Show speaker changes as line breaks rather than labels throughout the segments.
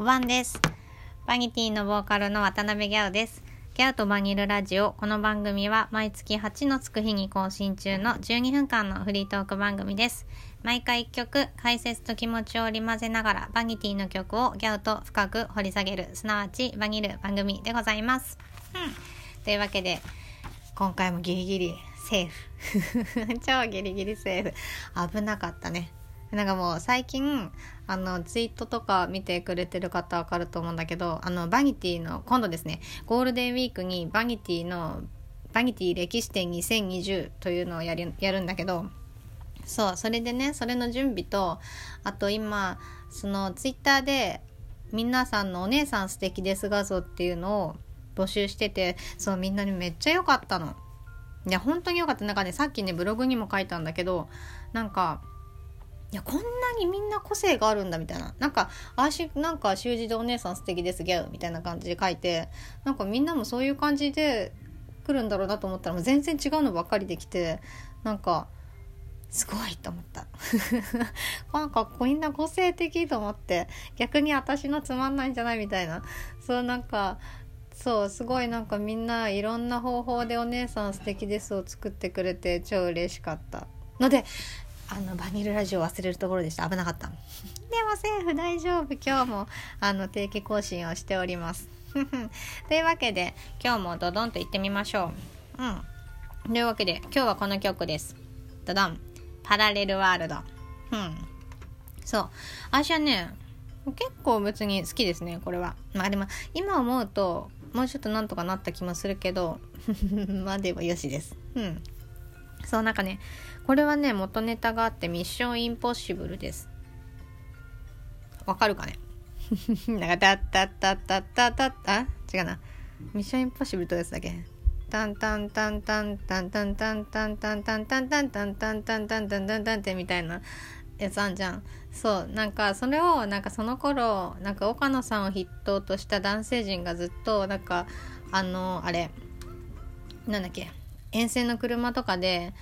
おばんです。バニティのボーカルの渡辺ギャウです。ギャウとバニルラジオ。この番組は毎月8のつく日に更新中の12分間のフリートーク番組です。毎回1曲、解説と気持ちを織り交ぜながらバニティの曲をギャウと深く掘り下げる、すなわちバニル番組でございます。うん。というわけで、今回もギリギリセーフ。超ギリギリセーフ。危なかったね。なんかもう最近あのツイートとか見てくれてる方わかると思うんだけどあのバニティの今度ですねゴールデンウィークにバニティのバニティ歴史展2020というのをやるやるんだけどそうそれでねそれの準備とあと今そのツイッターで皆さんのお姉さん素敵です画像っていうのを募集しててそうみんなにめっちゃ良かったの。いや本当に良かったなんかねさっきねブログにも書いたんだけどなんかいやこんなにみんな個性があるんだみたいな。なんかあしなんか習字でお姉さん素敵ですギャウみたいな感じで書いてなんかみんなもそういう感じで来るんだろうなと思ったらもう全然違うのばっかりできてなんかすごいと思った。なんかみんな個性的と思って逆に私のつまんないんじゃないみたいな。そうなんかそうすごいなんかみんないろんな方法でお姉さん素敵ですを作ってくれて超嬉しかった。のであのバニルラジオ忘れるところでした。危なかった でもセーフ大丈夫。今日もあの定期更新をしております。というわけで今日もドドンと行ってみましょう。うん。というわけで今日はこの曲です。ドドン。パラレルワールド。うん。そう。私はね結構別に好きですねこれは。まあでも今思うともうちょっとなんとかなった気もするけど まあでもよしです。うん。そうなんかねこれはね元ネタがあってミッションインポッシブルです。わかるかね？なんかタッタッタッタッタッタッあ違うなミッションインポッシブルとやつだっけタンタンタンタンタンタンタンタンタンタンタンタンタンタンタンタンタンタンタンってみたいなやつあんじゃんそうなんかそれをなんかその頃なんか岡野さんを筆頭とした男性陣がずっとなんかあのあれなんだっけ遠征の車とかで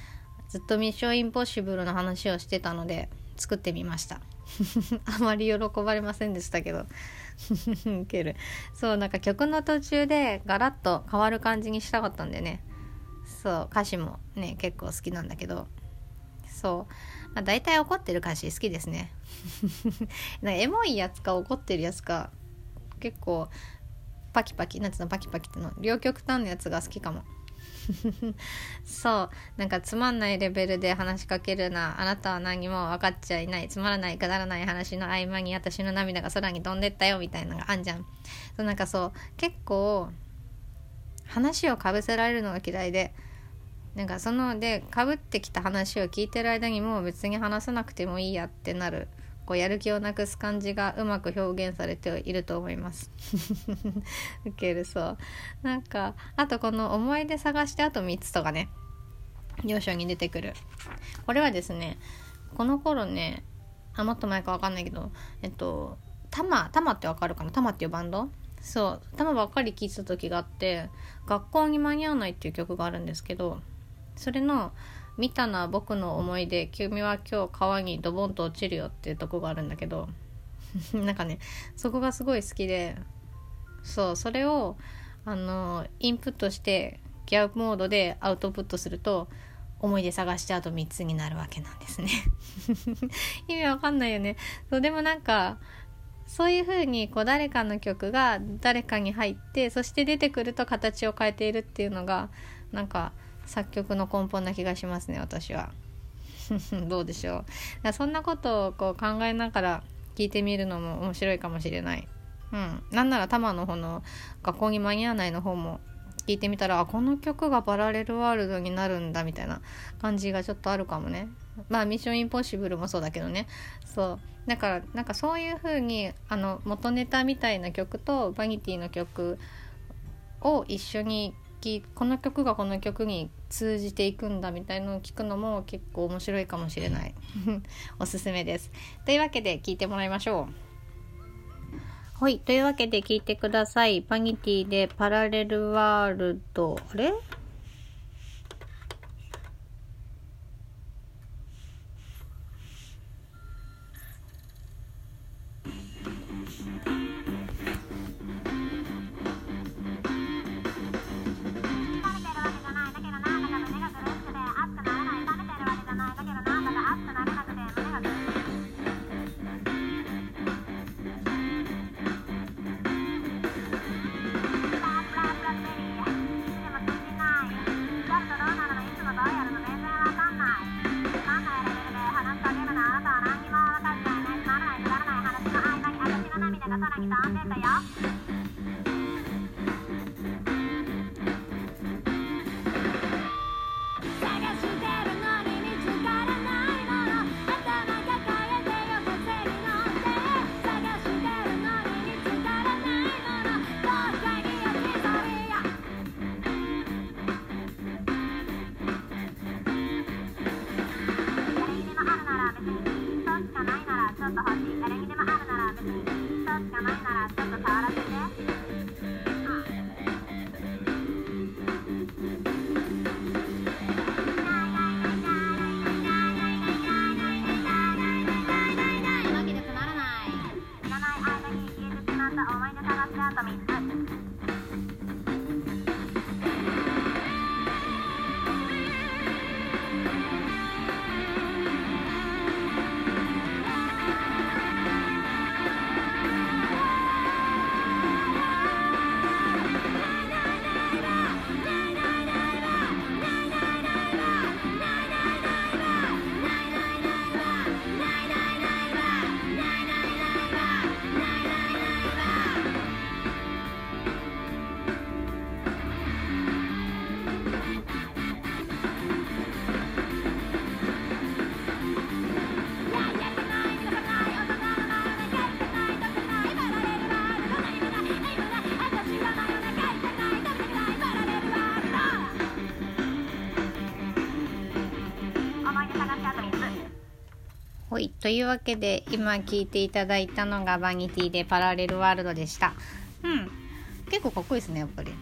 ずっとミッションインポッシブルの話をしてたので作ってみました。あまり喜ばれませんでしたけど。ウケる。そうなんか曲の途中でガラッと変わる感じにしたかったんでね。そう歌詞もね結構好きなんだけど。そう、まあ、大体怒ってる歌詞好きですね。なんかエモいやつか怒ってるやつか結構パキパキなんつうのパキパキっての両極端のやつが好きかも。そうなんかつまんないレベルで話しかけるなあなたは何も分かっちゃいないつまらないくだらない話の合間に私の涙が空に飛んでったよみたいなのがあんじゃん。そうなんかそう結構話をかぶせられるのが嫌いでなんかそのでかぶってきた話を聞いてる間にもう別に話さなくてもいいやってなる。こうやる気をなくす感じがうまく表現されていると思います。ウケるそう。なんかあとこの思い出探してあと3つとかね要所に出てくる。これはですねこの頃ねあもっと前か分かんないけどえっとタマタマってわかるかな？タマっていうバンド？そうタマばっかり聴いてた時があって「学校に間に合わない」っていう曲があるんですけどそれの「見たな僕の思い出。君は今日川にドボンと落ちるよ」っていうとこがあるんだけど。なんかねそこがすごい好きで。そうそれをあのインプットしてギャグモードでアウトプットすると思い出探してあと3つになるわけなんですね。意味わかんないよね。そうでもなんかそういう風にこう誰かの曲が誰かに入ってそして出てくると形を変えているっていうのがなんか作曲の根本な気がしますね私は。どうでしょう。そんなことをこう考えながら聞いてみるのも面白いかもしれない。うん。なんなら玉の方の学校に間に合わないの方も聞いてみたらあこの曲がパラレルワールドになるんだみたいな感じがちょっとあるかもね。まあミッションインポッシブルもそうだけどね。そう。だからなんかそういう風にあの元ネタみたいな曲とバニティの曲を一緒にきこの曲がこの曲に通じていくんだみたいのを聞くのも結構面白いかもしれない。おすすめです。というわけで聞いてもらいましょう。はい。というわけで聞いてください。パニティでパラレルワールドあれ？別にそうしかないならちょっと欲しい
誰にでもあるなら別に
い。というわけで今聞いていただいたのがバニティでパラレルワールドでした。うん。結構かっこいいですね、やっぱり。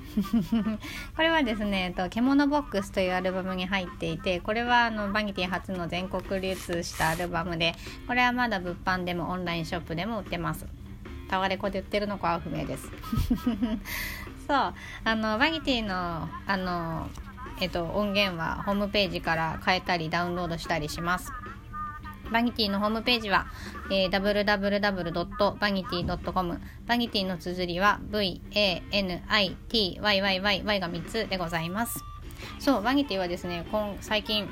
これはですね、えっと獣ボックスというアルバムに入っていて、これはあのバニティ初の全国流通したアルバムで、これはまだ物販でもオンラインショップでも売ってます。タワレコで売ってるのかは不明です。そう、あの、バニティの、あの、えっと、音源はホームページから買えたりダウンロードしたりします。バニティのホームページは、えー、www.vanity.com バニティの綴りは VANITYYYY が3つでございます。そうバニティはですね今最近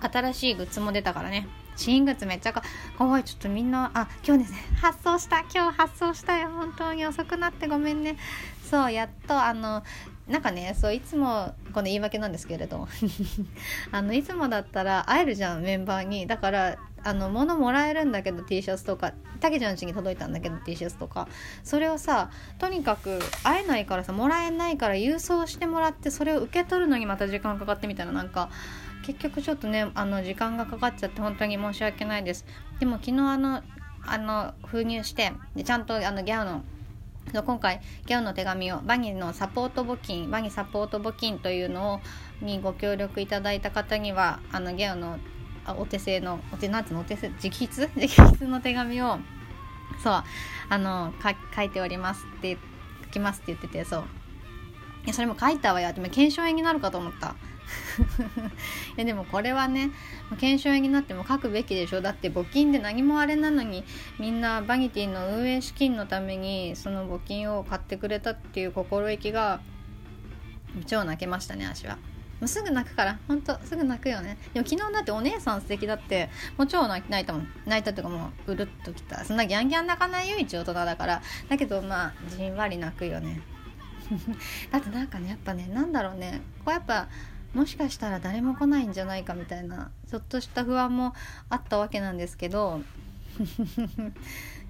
新しいグッズも出たからね。新グッズめっちゃかかわいいちょっとみんなあ今日ですね発送した。今日発送したよ。本当に遅くなってごめんね。そうやっとあのなんかねそういつもこの言い訳なんですけれど あのいつもだったら会えるじゃんメンバーに。だからあの物もらえるんだけど T シャツとかたけちゃんの家に届いたんだけど T シャツとか。それをさとにかく会えないからさもらえないから郵送してもらってそれを受け取るのにまた時間かかってみたいな。なんか結局ちょっとねあの時間がかかっちゃって本当に申し訳ないです。でも昨日あのあの封入してでちゃんとあのギャオの今回ギャオの手紙をバニのサポート募金バニサポート募金というのをにご協力いただいた方にはあのギャオのお手製のお手なんつのお手製直筆直筆の手紙をそうあの書いておりますって書きますって言っててそうそれも書いたわよ。でも検証炎になるかと思った。いやでもこれはね検証炎になっても書くべきでしょ。だって募金で何もあれなのにみんなバニティの運営資金のためにその募金を買ってくれたっていう心意気が超泣けましたね足は。もうすぐ泣くから。ほんとすぐ泣くよね。でも昨日だってお姉さん素敵だってもう超泣いたもん。泣いたっていうかもううるっときた。そんなギャンギャン泣かないよ一応大人だから。だけどまあじんわり泣くよね。だってなんかねやっぱねなんだろうね。こうやっぱもしかしたら誰も来ないんじゃないかみたいなちょっとした不安もあったわけなんですけど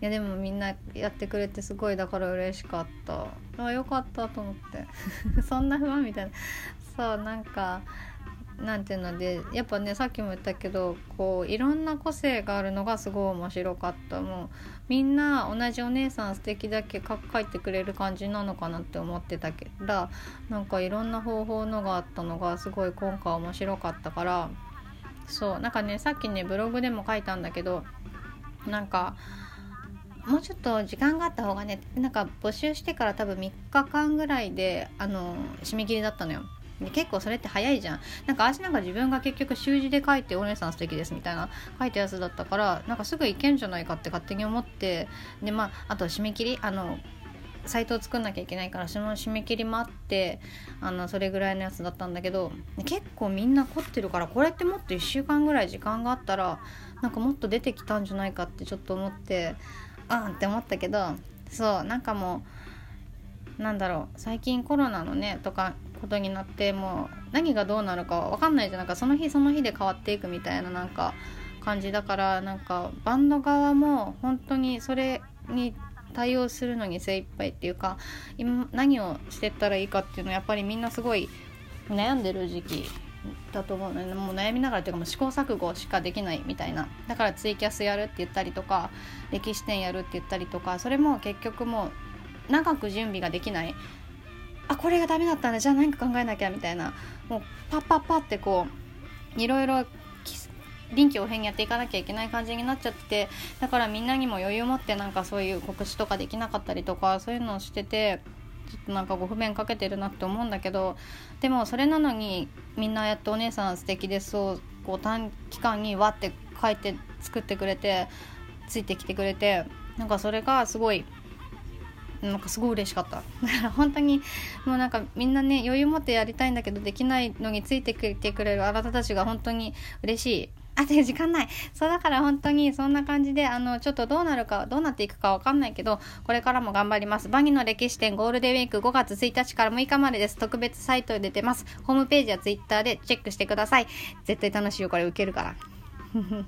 いやでもみんなやってくれてすごいだから嬉しかった。あよかったと思って。そんな不安みたいな。そうなんかなんていうのでやっぱねさっきも言ったけどこういろんな個性があるのがすごい面白かったもうみんな同じお姉さん素敵だけ書いてくれる感じなのかなって思ってたけどなんかいろんな方法のがあったのがすごい今回面白かったから。そうなんかねさっきねブログでも書いたんだけどなんかもうちょっと時間があった方がねなんか募集してから多分3日間ぐらいであの締め切りだったのよ。で結構それって早いじゃん。なんか私なんか自分が結局習字で書いてお姉さん素敵ですみたいな書いたやつだったからなんかすぐいけんじゃないかって勝手に思ってでまああと締め切りあのサイトを作んなきゃいけないからその締め切りもあってあのそれぐらいのやつだったんだけど結構みんな凝ってるからこれってもっと1週間ぐらい時間があったらなんかもっと出てきたんじゃないかってちょっと思ってうんって思ったけどそうなんかもうなんだろう最近コロナのねとかことになってもう何がどうなるか分かんないじゃなんかその日その日で変わっていくみたいななんか感じだからなんかバンド側も本当にそれに対応するのに精一杯っていうか今何をしてったらいいかっていうのはやっぱりみんなすごい悩んでる時期だと思うの。でもう悩みながらっていうかもう試行錯誤しかできないみたいな。だからツイキャスやるって言ったりとか歴史展やるって言ったりとかそれも結局もう長く準備ができない。あこれがダメだったんだ。じゃあ何か考えなきゃみたいな。もうパッパッパってこういろいろ臨機応変にやっていかなきゃいけない感じになっちゃってだからみんなにも余裕を持ってなんかそういう告知とかできなかったりとかそういうのをしててちょっとなんかご不便かけてるなって思うんだけどでもそれなのにみんなやっとお姉さん素敵ですをこう短期間にわって書いて作ってくれてついてきてくれてなんかそれがすごいなんかすごい嬉しかった。だから本当にもうなんかみんなね余裕持ってやりたいんだけどできないのについてきてくれるあなたたちが本当に嬉しい。あ、て時間ない。そうだから本当にそんな感じで、あの、ちょっとどうなるか、どうなっていくかわかんないけど、これからも頑張ります。バギの歴史展ゴールデンウィーク5月1日から6日までです。特別サイトで出てます。ホームページやツイッターでチェックしてください。絶対楽しいよ、これ受けるから。